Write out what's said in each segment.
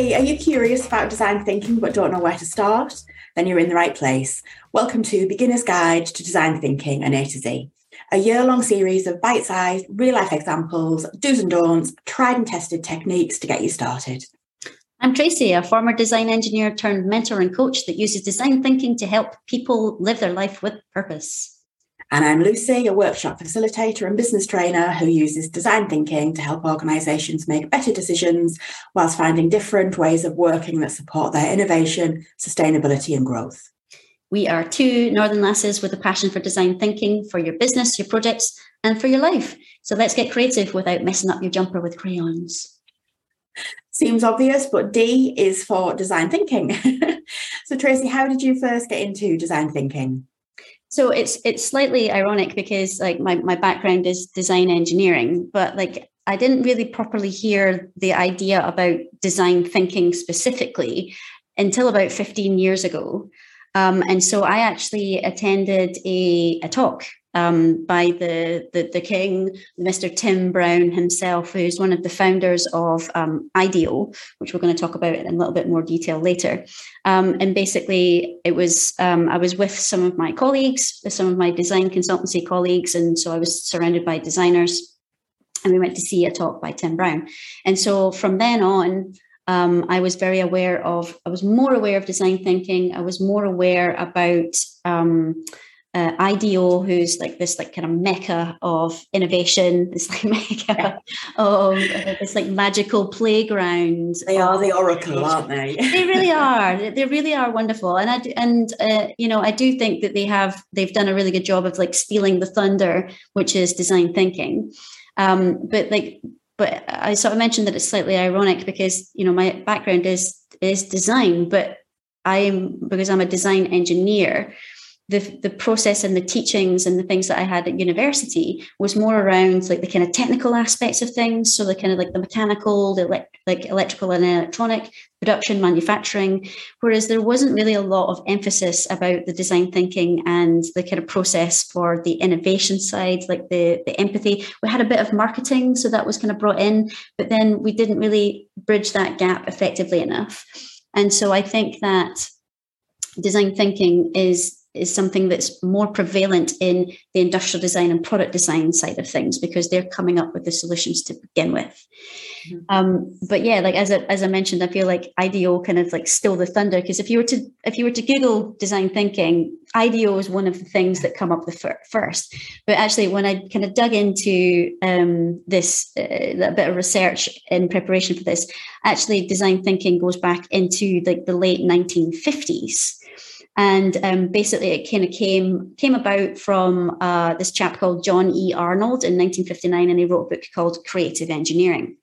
Hey, are you curious about design thinking but don't know where to start? Then you're in the right place. Welcome to Beginner's Guide to Design Thinking and A to Z, a year long series of bite sized, real life examples, do's and don'ts, tried and tested techniques to get you started. I'm Tracy, a former design engineer turned mentor and coach that uses design thinking to help people live their life with purpose. And I'm Lucy, a workshop facilitator and business trainer who uses design thinking to help organisations make better decisions whilst finding different ways of working that support their innovation, sustainability, and growth. We are two Northern lasses with a passion for design thinking for your business, your projects, and for your life. So let's get creative without messing up your jumper with crayons. Seems obvious, but D is for design thinking. so, Tracy, how did you first get into design thinking? So it's it's slightly ironic because like my, my background is design engineering, but like I didn't really properly hear the idea about design thinking specifically until about 15 years ago. Um, and so I actually attended a, a talk um, by the, the, the king, Mr. Tim Brown himself, who's one of the founders of um, IDEO, which we're going to talk about in a little bit more detail later. Um, and basically, it was um, I was with some of my colleagues, some of my design consultancy colleagues, and so I was surrounded by designers, and we went to see a talk by Tim Brown. And so from then on. Um, I was very aware of, I was more aware of design thinking. I was more aware about um, uh, IDEO, who's like this like kind of mecca of innovation, this like mecca yeah. of uh, this like magical playground. They are the oracle, aren't they? they really are. They really are wonderful, and I do, and uh, you know I do think that they have they've done a really good job of like stealing the thunder, which is design thinking. Um, but like, but I sort of mentioned that it's slightly ironic because you know my background is is design, but I am because I'm a design engineer the, the process and the teachings and the things that I had at university was more around like the kind of technical aspects of things. So the kind of like the mechanical, the like electrical and electronic production, manufacturing, whereas there wasn't really a lot of emphasis about the design thinking and the kind of process for the innovation side, like the, the empathy. We had a bit of marketing, so that was kind of brought in, but then we didn't really bridge that gap effectively enough. And so I think that design thinking is is something that's more prevalent in the industrial design and product design side of things because they're coming up with the solutions to begin with. Mm-hmm. Um, but yeah, like as I, as I mentioned, I feel like IDEO kind of like stole the thunder because if you were to if you were to Google design thinking, IDEO is one of the things that come up the fir- first. But actually, when I kind of dug into um, this uh, a bit of research in preparation for this, actually, design thinking goes back into like the late 1950s and um, basically it kind of came came about from uh, this chap called John E. Arnold in 1959, and he wrote a book called Creative Engineering.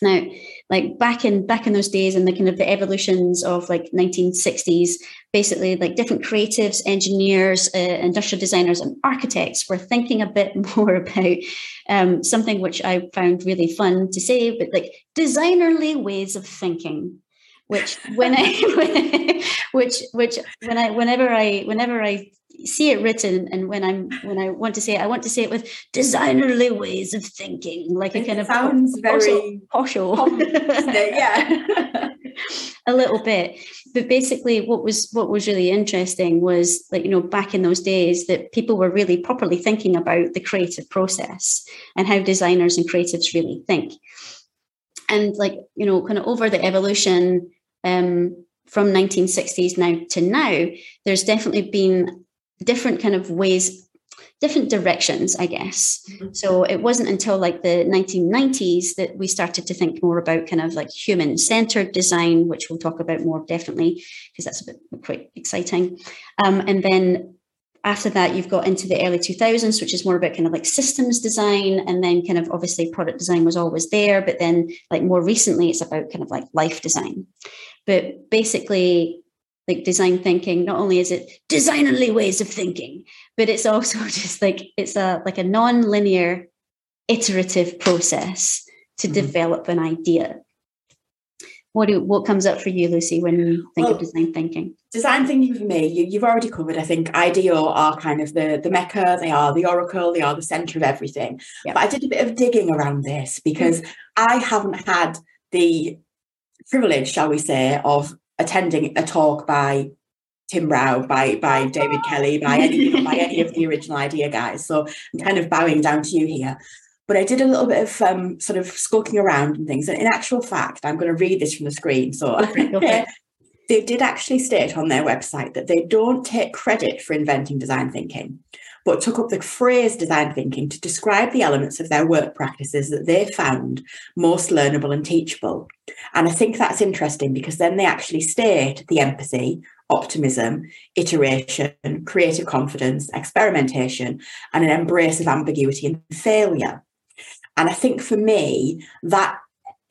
Now, like back in back in those days, and the kind of the evolutions of like 1960s, basically like different creatives, engineers, uh, industrial designers, and architects were thinking a bit more about um, something which I found really fun to say, but like designerly ways of thinking which when I which which when I whenever I whenever I see it written and when I'm when I want to say it, I want to say it with designerly ways of thinking, like a kind of sounds very poshel, yeah, a little bit. But basically, what was what was really interesting was like you know back in those days that people were really properly thinking about the creative process and how designers and creatives really think. And like you know kind of over the evolution um, from 1960s now to now, there's definitely been different kind of ways, different directions, I guess. Mm-hmm. So it wasn't until like the 1990s that we started to think more about kind of like human centered design, which we'll talk about more definitely, because that's a bit quite exciting. Um, and then after that, you've got into the early 2000s, which is more about kind of like systems design. And then, kind of obviously, product design was always there. But then, like more recently, it's about kind of like life design. But basically, like design thinking, not only is it designerly ways of thinking, but it's also just like it's a like a non-linear iterative process to mm-hmm. develop an idea what do what comes up for you, Lucy, when you think well, of design thinking? Design thinking for me, you, have already covered. I think IDEO are kind of the the mecca. They are the oracle. They are the center of everything. But I did a bit of digging around this because mm-hmm. I haven't had the privilege, shall we say, of attending a talk by Tim Brown, by by David Kelley, by any by any of the original IDEO guys. So I'm kind of bowing down to you here. But I did a little bit of um, sort of skulking around and things. And in actual fact, I'm going to read this from the screen. So okay. they did actually state on their website that they don't take credit for inventing design thinking, but took up the phrase design thinking to describe the elements of their work practices that they found most learnable and teachable. And I think that's interesting because then they actually state the empathy, optimism, iteration, creative confidence, experimentation, and an embrace of ambiguity and failure. And I think for me, that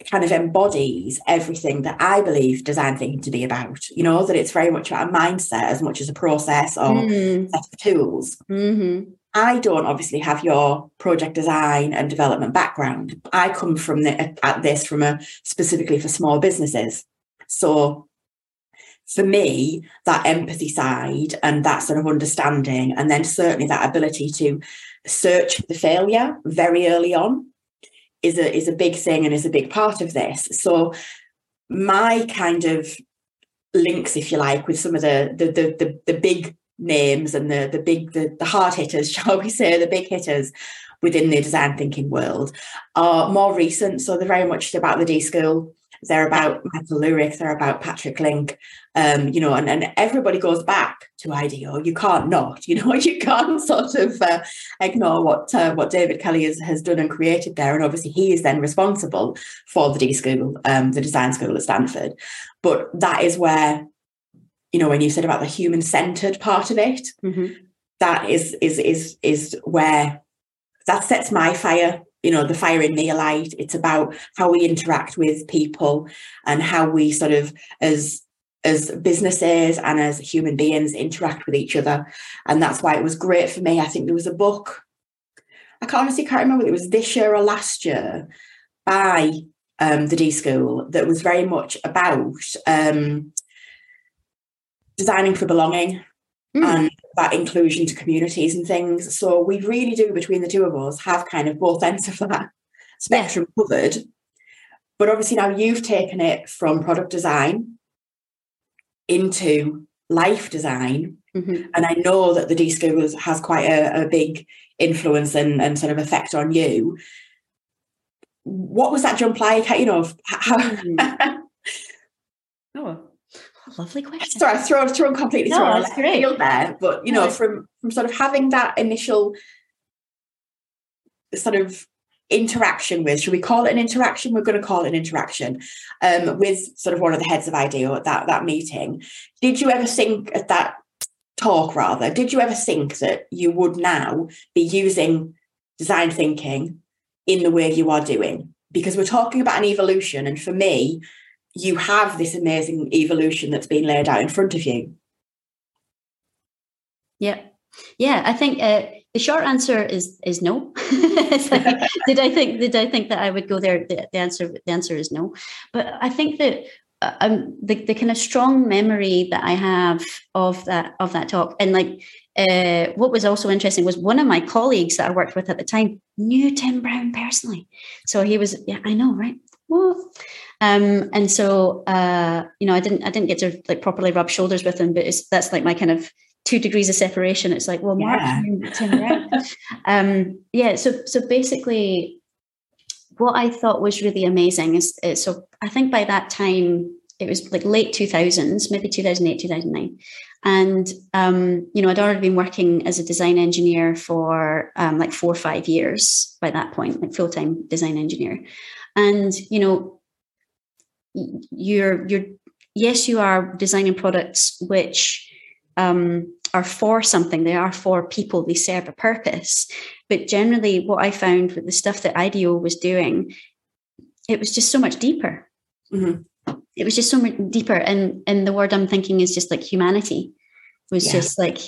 kind of embodies everything that I believe design thinking to be about. You know, that it's very much about a mindset as much as a process or mm. set of tools. Mm-hmm. I don't obviously have your project design and development background. I come from the, at this from a specifically for small businesses. So for me, that empathy side and that sort of understanding, and then certainly that ability to search the failure very early on is a is a big thing and is a big part of this. So my kind of links, if you like, with some of the the the the, the big names and the the big the, the hard hitters, shall we say, the big hitters within the design thinking world are more recent. So they're very much about the D school they're about Michael Lewrick, they're about Patrick Link, um, you know, and, and everybody goes back to IDEO. You can't not, you know, you can't sort of uh, ignore what uh, what David Kelley has, has done and created there. And obviously, he is then responsible for the D School, um, the design school at Stanford. But that is where, you know, when you said about the human centered part of it, mm-hmm. that is is is is where that sets my fire you know the fire in me alight it's about how we interact with people and how we sort of as as businesses and as human beings interact with each other. And that's why it was great for me. I think there was a book i can't honestly can't remember it was this year or last year by um, the d school that was very much about um, designing for belonging mm. and that inclusion to communities and things. So we really do, between the two of us, have kind of both ends of that spectrum yeah. covered. But obviously now you've taken it from product design into life design. Mm-hmm. And I know that the D School has quite a, a big influence and, and sort of effect on you. What was that jump like? You know, how, mm. oh, Lovely question. Sorry, I throw thrown completely no, thrown left field there, but you know, no. from from sort of having that initial sort of interaction with, should we call it an interaction? We're going to call it an interaction um, with sort of one of the heads of IDEO at that that meeting. Did you ever think at that talk rather? Did you ever think that you would now be using design thinking in the way you are doing? Because we're talking about an evolution, and for me, you have this amazing evolution that's been laid out in front of you. Yeah. Yeah, I think uh, the short answer is is no. did I think did I think that I would go there? The, the answer the answer is no. But I think that uh, um, the, the kind of strong memory that I have of that of that talk and like uh, what was also interesting was one of my colleagues that I worked with at the time knew Tim Brown personally. So he was, yeah, I know, right? What? Um, and so, uh, you know, I didn't, I didn't get to like properly rub shoulders with him, but it's, that's like my kind of two degrees of separation. It's like, well, Mark, yeah. um, yeah. So, so basically, what I thought was really amazing is, is so I think by that time it was like late 2000s, maybe 2008, 2009. And, um, you know, I'd already been working as a design engineer for um, like four or five years by that point, like full time design engineer. And, you know, you're you're yes you are designing products which um, are for something. They are for people. They serve a purpose. But generally what i found with the stuff that ideo was doing it was just so much deeper. Mm-hmm. it was just so much deeper. And and the word i'm thinking is just like humanity was yeah. just like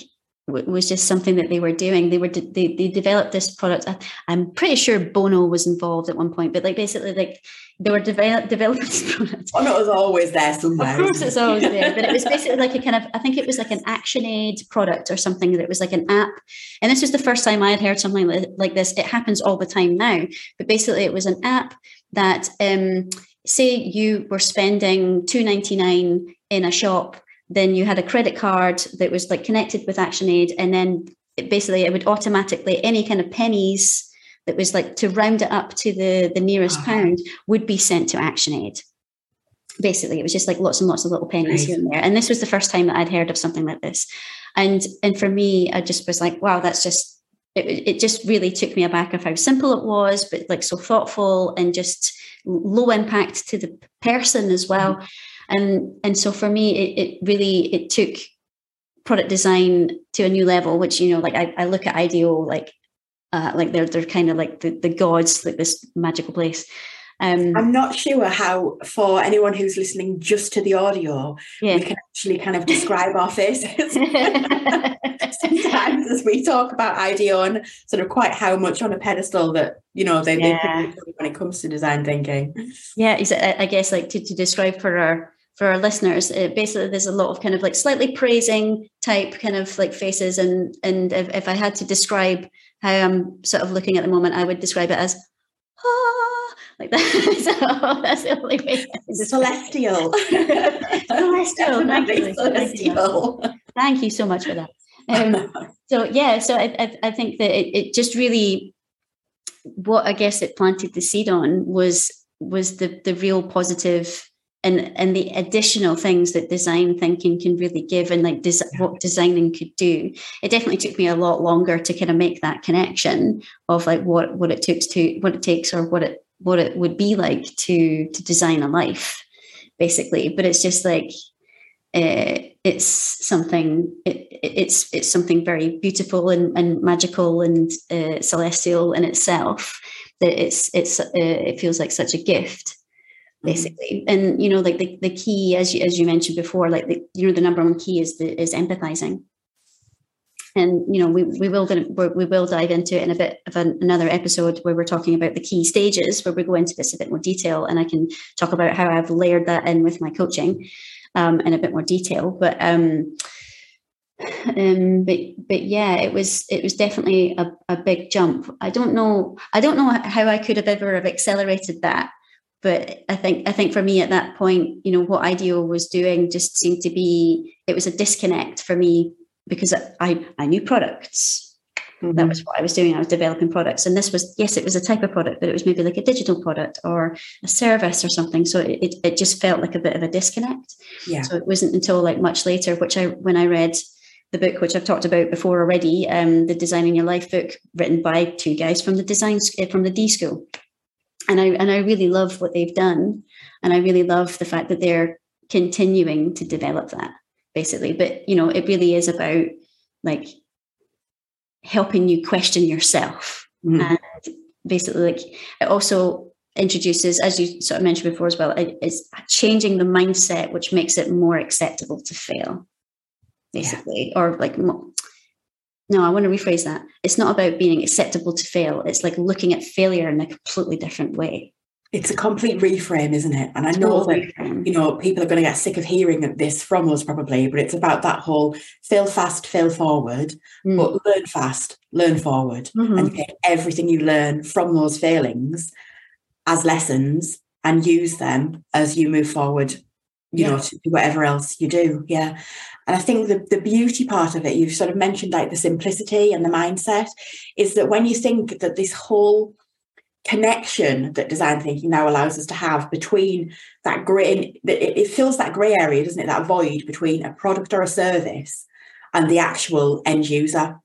was just something that they were doing. They were they, they developed this product. I'm pretty sure Bono was involved at one point, but like basically like they were develop, developing this product. Bono was always there somewhere. Of course, it's always there, but it was basically like a kind of I think it was like an ActionAid product or something that it was like an app. And this was the first time I had heard something like this. It happens all the time now, but basically it was an app that um, say you were spending 299 in a shop then you had a credit card that was like connected with ActionAid, and then it basically it would automatically any kind of pennies that was like to round it up to the the nearest uh-huh. pound would be sent to ActionAid. Basically, it was just like lots and lots of little pennies right. here and there. And this was the first time that I'd heard of something like this. And and for me, I just was like, wow, that's just it, it just really took me aback of how simple it was, but like so thoughtful and just low impact to the person as well. Mm-hmm and and so for me it, it really it took product design to a new level which you know like i, I look at IDEO like uh, like they're they're kind of like the, the gods like this magical place um, I'm not sure how, for anyone who's listening just to the audio, yeah. we can actually kind of describe our faces. Sometimes as we talk about IDEO and sort of quite how much on a pedestal that, you know, they, yeah. they when it comes to design thinking. Yeah, I guess like to, to describe for our for our listeners it basically there's a lot of kind of like slightly praising type kind of like faces. And and if, if i had to describe how i'm sort of looking at the moment i would describe it as ah, like that. So that's the only way celestial. Celestial thank you. celestial. Thank you so much for that. Um, so yeah so I, I, I think that it, it just really what i guess it planted the seed on was was the the real positive and and the additional things that design thinking can really give and like des- what designing could do. It definitely took me a lot longer to kind of make that connection of like what what it takes to what it takes or what it what it would be like to to design a life basically. But it's just like uh, it's something it, it's it's something very beautiful and, and magical and uh, celestial in itself that it's it's uh, it feels like such a gift Mm-hmm. basically. And you know like the, the key as you as you mentioned before like the, you know the number one key is the is empathizing. And you know we, we will gonna, we will dive into it in a bit of an, another episode where we're talking about the key stages where we go into this a bit more detail and i can talk about how i've layered that in with my coaching um, in a bit more detail. But um um but but yeah it was it was definitely a, a big jump. I don't know i don't know how i could have ever have accelerated that but I think I think for me at that point, you know, what IDEO was doing just seemed to be it was a disconnect for me because I I knew products. Mm-hmm. That was what I was doing. I was developing products, and this was yes, it was a type of product, but it was maybe like a digital product or a service or something. So it it, it just felt like a bit of a disconnect. Yeah. So it wasn't until like much later, which I when I read the book which I've talked about before already, um, the Designing Your Life book, written by two guys from the design from the D School and I and I really love what they've done, and I really love the fact that they're continuing to develop that basically. But you know, it really is about like helping you question yourself, mm-hmm. and basically, like it also introduces, as you sort of mentioned before as well, it, it's changing the mindset, which makes it more acceptable to fail, basically, yeah. or like no, I want to rephrase that. It's not about being acceptable to fail. It's like looking at failure in a completely different way. It's a complete reframe, isn't it? And I know that you know people are going to get sick of hearing this from us probably, but it's about that whole fail fast, fail forward, mm. but learn fast, learn forward, mm-hmm. and take everything you learn from those failings as lessons and use them as you move forward you yeah. know, to whatever else you do. Yeah. And I think the, the beauty part of it, you've sort of mentioned like the simplicity and the mindset, is that when you think that this whole connection that design thinking now allows us to have between that gray, it fills that grey area, doesn't it? That void between a product or a service and the actual end user.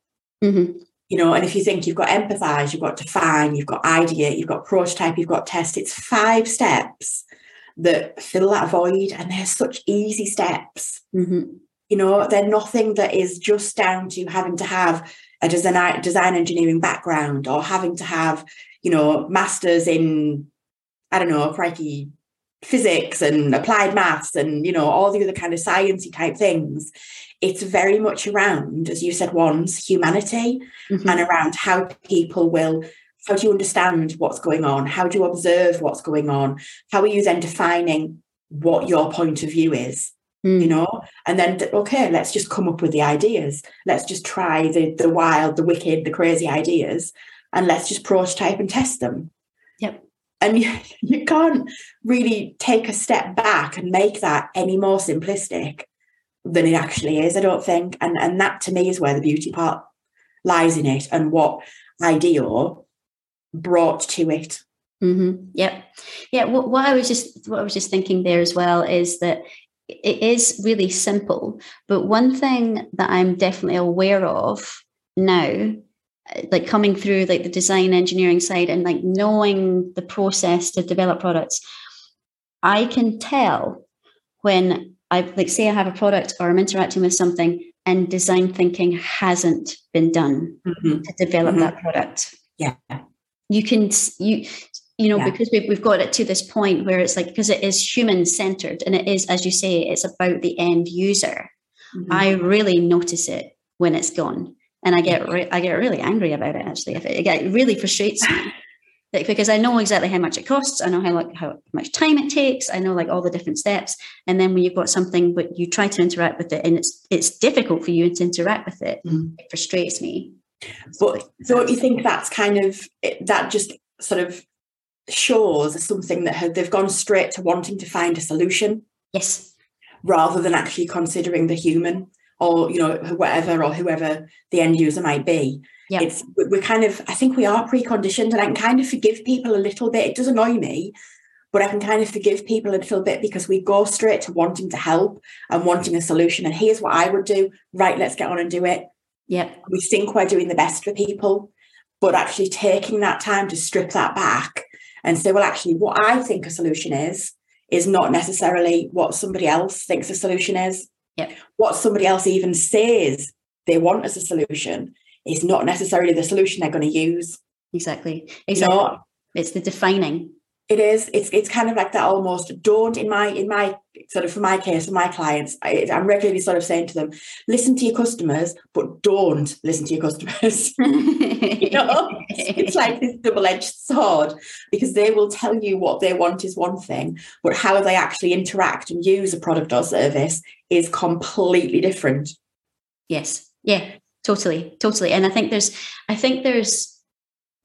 Mm-hmm. You know, and if you think you've got empathize, you've got define, you've got idea, you've got prototype, you've got test, it's five steps that fill that void and they're such easy steps mm-hmm. you know they're nothing that is just down to having to have a design design engineering background or having to have you know masters in i don't know crikey physics and applied maths and you know all the other kind of sciencey type things it's very much around as you said once humanity mm-hmm. and around how people will how do you understand what's going on? How do you observe what's going on? How are you then defining what your point of view is? Mm. You know, and then okay, let's just come up with the ideas. Let's just try the the wild, the wicked, the crazy ideas, and let's just prototype and test them. Yep. and you, you can't really take a step back and make that any more simplistic than it actually is, I don't think. And and that to me is where the beauty part lies in it and what IDEO brought to it. Mm-hmm. Yep. Yeah. What, what I was just what I was just thinking there as well is that it is really simple, but one thing that I'm definitely aware of now like coming through like the design engineering side and like knowing the process to develop products i can tell when i like say i have a product or i'm interacting with something and design thinking hasn't been done mm-hmm. to develop mm-hmm. that product yeah you can you you know yeah. because we've, we've got it to this point where it's like because it is human centered and it is as you say it's about the end user mm-hmm. i really notice it when it's gone and I get re- I get really angry about it. Actually, if it, it really frustrates me. Like, because I know exactly how much it costs. I know how like how much time it takes. I know like all the different steps. And then when you've got something, but you try to interact with it, and it's it's difficult for you to interact with it, mm. it frustrates me. But don't you think that's kind of eh, that just sort of shows something that they've gone straight to wanting to find a solution? Yes. Rather than actually considering the human or you know whatever or whoever the end user might be yeah. it's we're kind of i think we are preconditioned and i can kind of forgive people a little bit it does annoy me but i can kind of forgive people a little bit because we go straight to wanting to help and wanting a solution and here's what i would do right let's get on and do it yeah we think we're doing the best for people but actually taking that time to strip that back and say well actually what i think a solution is is not necessarily what somebody else thinks a solution is Yep. What somebody else even says they want as a solution is not necessarily the solution they're going to use. Exactly. Exactly. You know, it's the defining. It is. It's it's kind of like that almost. Don't in my in my sort of for my case for my clients, I, am regularly sort of saying to them, listen to your customers, but don't listen to your customers. you know, it's like this double edged sword because they will tell you what they want is one thing, but how they actually interact and use a product or service is completely different. Yes. Yeah, totally. Totally. And I think there's, I think there's,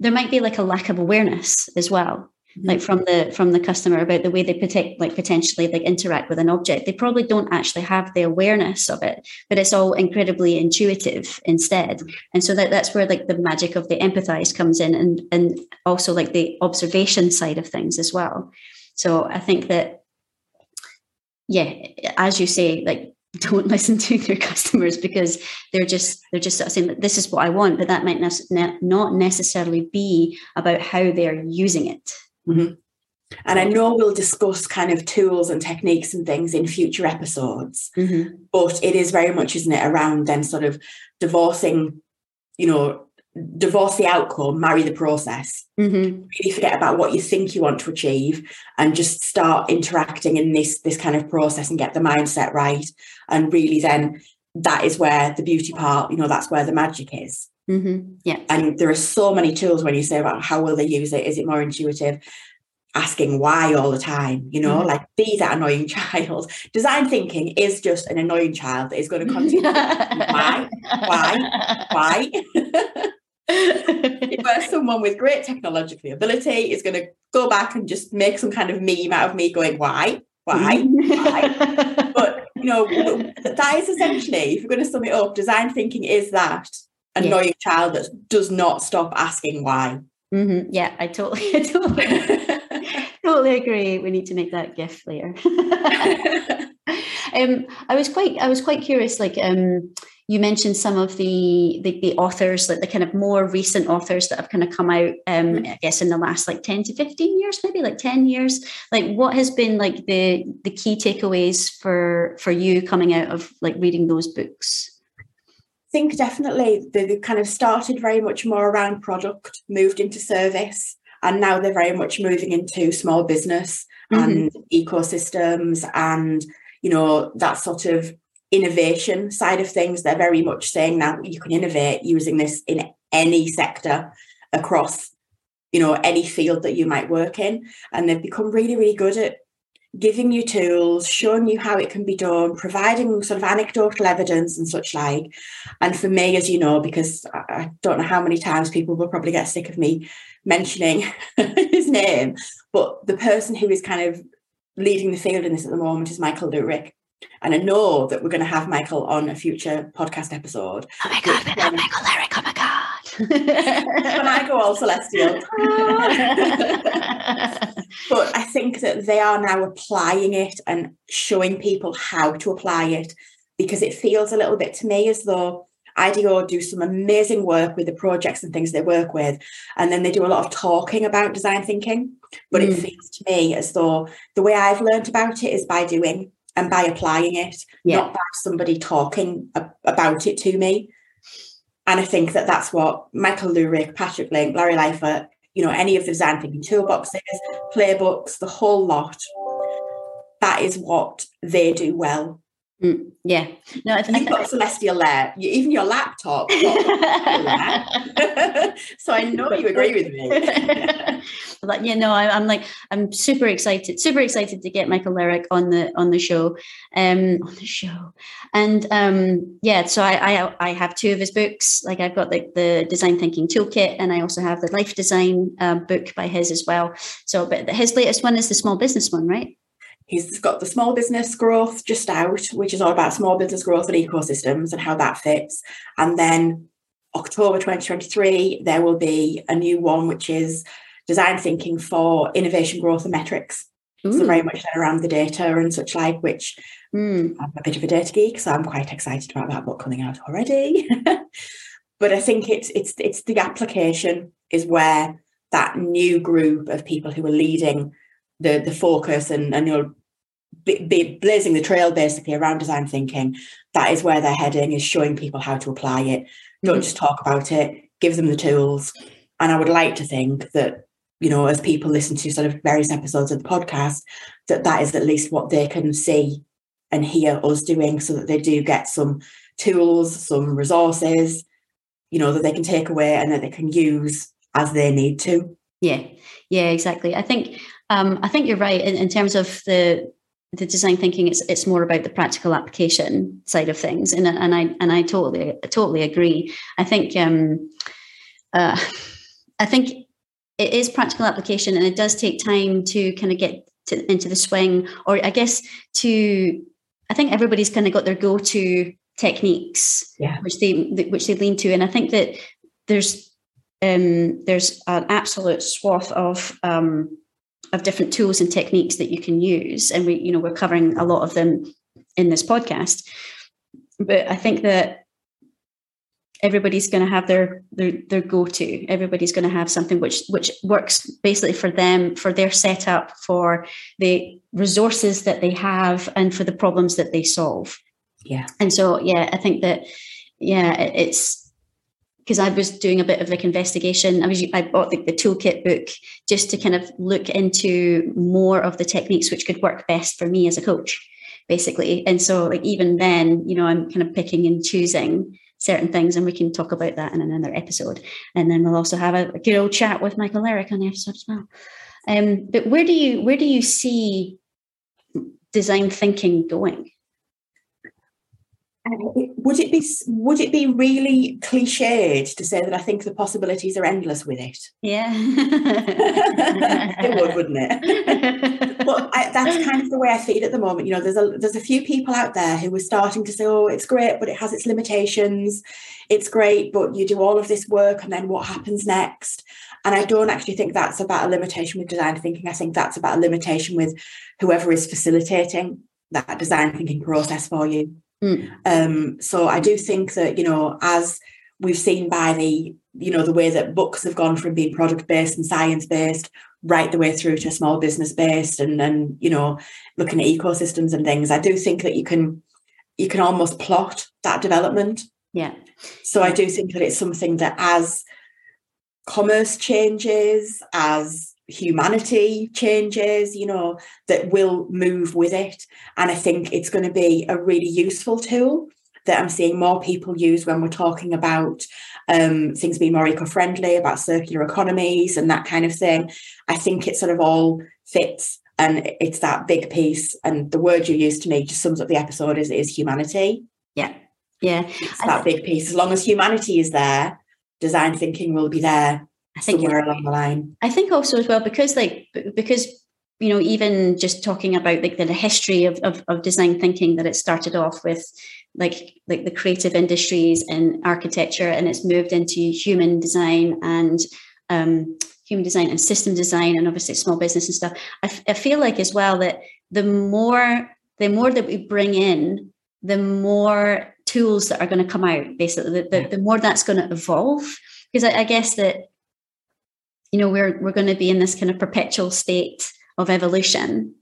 there might be like a lack of awareness as well mm-hmm. like from the from the customer about the way they protect like potentially like interact with an object they probably don't actually have the awareness of it but it's all incredibly intuitive instead and so that that's where like the magic of the empathize comes in and and also like the observation side of things as well so i think that yeah, as you say, like don't listen to your customers because they're just they're just saying that this is what I want, but that might ne- not necessarily be about how they're using it. Mm-hmm. And I know we'll discuss kind of tools and techniques and things in future episodes, mm-hmm. but it is very much, isn't it, around then sort of divorcing, you know, divorce the outcome, marry the process. Mm-hmm. Really forget about what you think you want to achieve and just start interacting in this this kind of process and get the mindset right. And really then that is where the beauty part, you know, that's where the magic is. Mm-hmm. Yeah. And there are so many tools when you say about how will they use it? Is it more intuitive? Asking why all the time, you know, mm-hmm. like be that annoying child. Design thinking is just an annoying child that is going to continue. why? Why? Why? where someone with great technological ability is going to go back and just make some kind of meme out of me going, why? Why? why? But, you know, that is essentially, if you're going to sum it up, design thinking is that annoying yeah. child that does not stop asking why. Mm-hmm. Yeah, I totally, I totally, totally agree. We need to make that gift later. um, I was quite, I was quite curious, like, um, you mentioned some of the, the, the authors, like the kind of more recent authors that have kind of come out, um, mm-hmm. I guess in the last like ten to fifteen years, maybe like ten years. Like, what has been like the the key takeaways for for you coming out of like reading those books? I think definitely they kind of started very much more around product, moved into service, and now they're very much moving into small business mm-hmm. and ecosystems and you know that sort of innovation side of things, they're very much saying now you can innovate using this in any sector across, you know, any field that you might work in. And they've become really, really good at giving you tools, showing you how it can be done, providing sort of anecdotal evidence and such like. And for me, as you know, because I don't know how many times people will probably get sick of me mentioning his name, but the person who is kind of leading the field in this at the moment is Michael Lewrick. And I know that we're going to have Michael on a future podcast episode. Oh my God, we have um, Michael Lewrick. Oh my God. When I go all celestial. but I think that they are now applying it and showing people how to apply it because it feels a little bit to me as though IDEO do some amazing work with the projects and things they work with. And then they do a lot of talking about design thinking. But mm. it feels to me as though the way I've learned about it is by doing and by applying it, yeah. not by somebody talking about it to me. And I think that that's what Michael Lewrick, Patrick Link, Larry Leifer, you know, any of the design thinking toolboxes, playbooks, the whole lot. That is what they do well. Mm, yeah. No, I think you've got celestial there. You, even your laptop. so I know you agree with me. like, yeah, no, I, am like, I'm super excited, super excited to get Michael Lewrick on the on the show, um, on the show, and um, yeah. So I, I I have two of his books. Like I've got like the Design Thinking Toolkit, and I also have the Life Design uh, book by his as well. So, but his latest one is the Small Business one, right? He's got the small business growth just out, which is all about small business growth and ecosystems and how that fits. And then October 2023, there will be a new one, which is design thinking for innovation growth and metrics. Ooh. So very much around the data and such like, which mm. I'm a bit of a data geek, so I'm quite excited about that book coming out already. but I think it's it's it's the application is where that new group of people who are leading the the focus and and you're be, be blazing the trail basically around design thinking. That is where they're heading, is showing people how to apply it. Don't mm-hmm. just talk about it, give them the tools. And I would like to think that, you know, as people listen to sort of various episodes of the podcast, that that is at least what they can see and hear us doing so that they do get some tools, some resources, you know, that they can take away and that they can use as they need to. Yeah, yeah, exactly. I think um, I think you're right in, in terms of the the design thinking it's it's more about the practical application side of things. And and I and I totally totally agree. I think um uh I think it is practical application and it does take time to kind of get to, into the swing or I guess to I think everybody's kind of got their go-to techniques yeah. which they which they lean to. And I think that there's um there's an absolute swath of um of different tools and techniques that you can use. And we you know we're covering a lot of them in this podcast. But i think that everybody's going to have their their, their go-to. Everybody's going to have something which which works basically for them for their setup for the resources that they have and for the problems that they solve. Yeah. And so yeah i think that yeah it's because I was doing a bit of like investigation. I was I bought the, the toolkit book just to kind of look into more of the techniques which could work best for me as a coach, basically. And so like even then, you know, I'm kind of picking and choosing certain things, and we can talk about that in another episode. And then we'll also have a, a good old chat with Michael Lewrick on the episode as well. Um, but where do you where do you see design thinking going? Would it be would it be really cliched to say that I think the possibilities are endless with it? Yeah, it would, wouldn't it? but I, that's kind of the way I feel at the moment. You know, there's a there's a few people out there who are starting to say, "Oh, it's great, but it has its limitations. It's great, but you do all of this work, and then what happens next?" And I don't actually think that's about a limitation with design thinking. I think that's about a limitation with whoever is facilitating that design thinking process for you. Mm. Um, so I do think that, you know, as we've seen by the, you know, the way that books have gone from being product based and science based right the way through to small business based and and you know looking at ecosystems and things i do think that you can you can almost plot that development yeah so i do think that it's something that as commerce changes as humanity changes, you know, that will move with it. And I think it's going to be a really useful tool that I'm seeing more people use when we're talking about um, things being more eco-friendly, about circular economies and that kind of thing. I think it sort of all fits And it's that big piece. And the word you used to me just sums up the episode is, is humanity. Yeah. Yeah. It's that big piece. As long as humanity is there, design thinking will be there I think somewhere along the line. I think also as well, because like because you know, even just talking about like the history of, of, of design thinking that it started off with like like the creative industries and architecture and it's moved into human design and um, human design and system design and obviously small business and stuff. I, f- I feel like as well that the more the more that we bring in the more tools that are going to come out basically the, the, the more that's going to evolve. Because I, I guess that you know we're we're going to be in this kind of perpetual state of evolution.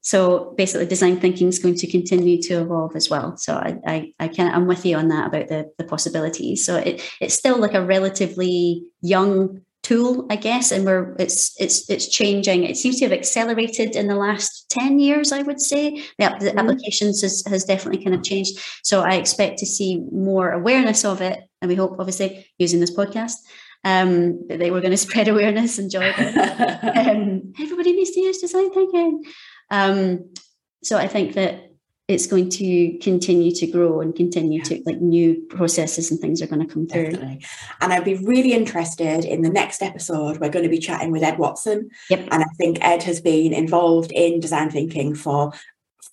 So basically, design thinking is going to continue to evolve as well. So I, I, I can I'm with you on that about the the possibilities. So it it's still like a relatively young tool, I guess, and we're it's it's it's changing. It seems to have accelerated in the last ten years. I would say the, the mm-hmm. applications has, has definitely kind of changed. So I expect to see more awareness of it, and we hope, obviously, using this podcast um, that they were going to spread awareness and joy. um, everybody needs to use design thinking. Um, so I think that it's going to continue to grow and continue to like new processes and things are going to come through. Definitely. And I'd be really interested in the next episode. We're going to be chatting with Ed Watson. Yep. And I think Ed has been involved in design thinking for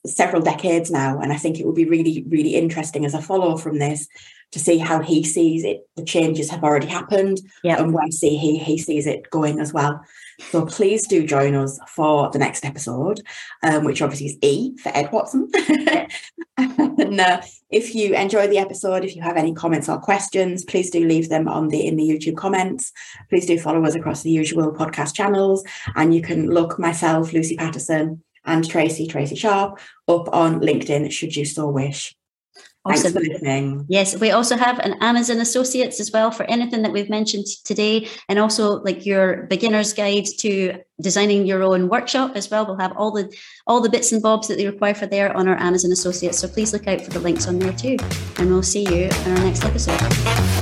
several decades now. And I think it will be really, really interesting as a follow from this to see how he sees it. The changes have already happened yep. and where see he, he sees it going as well. So please do join us for the next episode, um, which obviously is E for Ed Watson. and uh, if you enjoy the episode, if you have any comments or questions, please do leave them on the in the YouTube comments. Please do follow us across the usual podcast channels, and you can look myself, Lucy Patterson, and Tracy, Tracy Sharp, up on LinkedIn should you so wish. Awesome. Thanks for listening. Yes, we also have an Amazon Associates as well for anything that we've mentioned today, and also like your beginner's guide to designing your own workshop as well. We'll have all the all the bits and bobs that they require for there on our Amazon Associates. So please look out for the links on there too, and we'll see you in our next episode.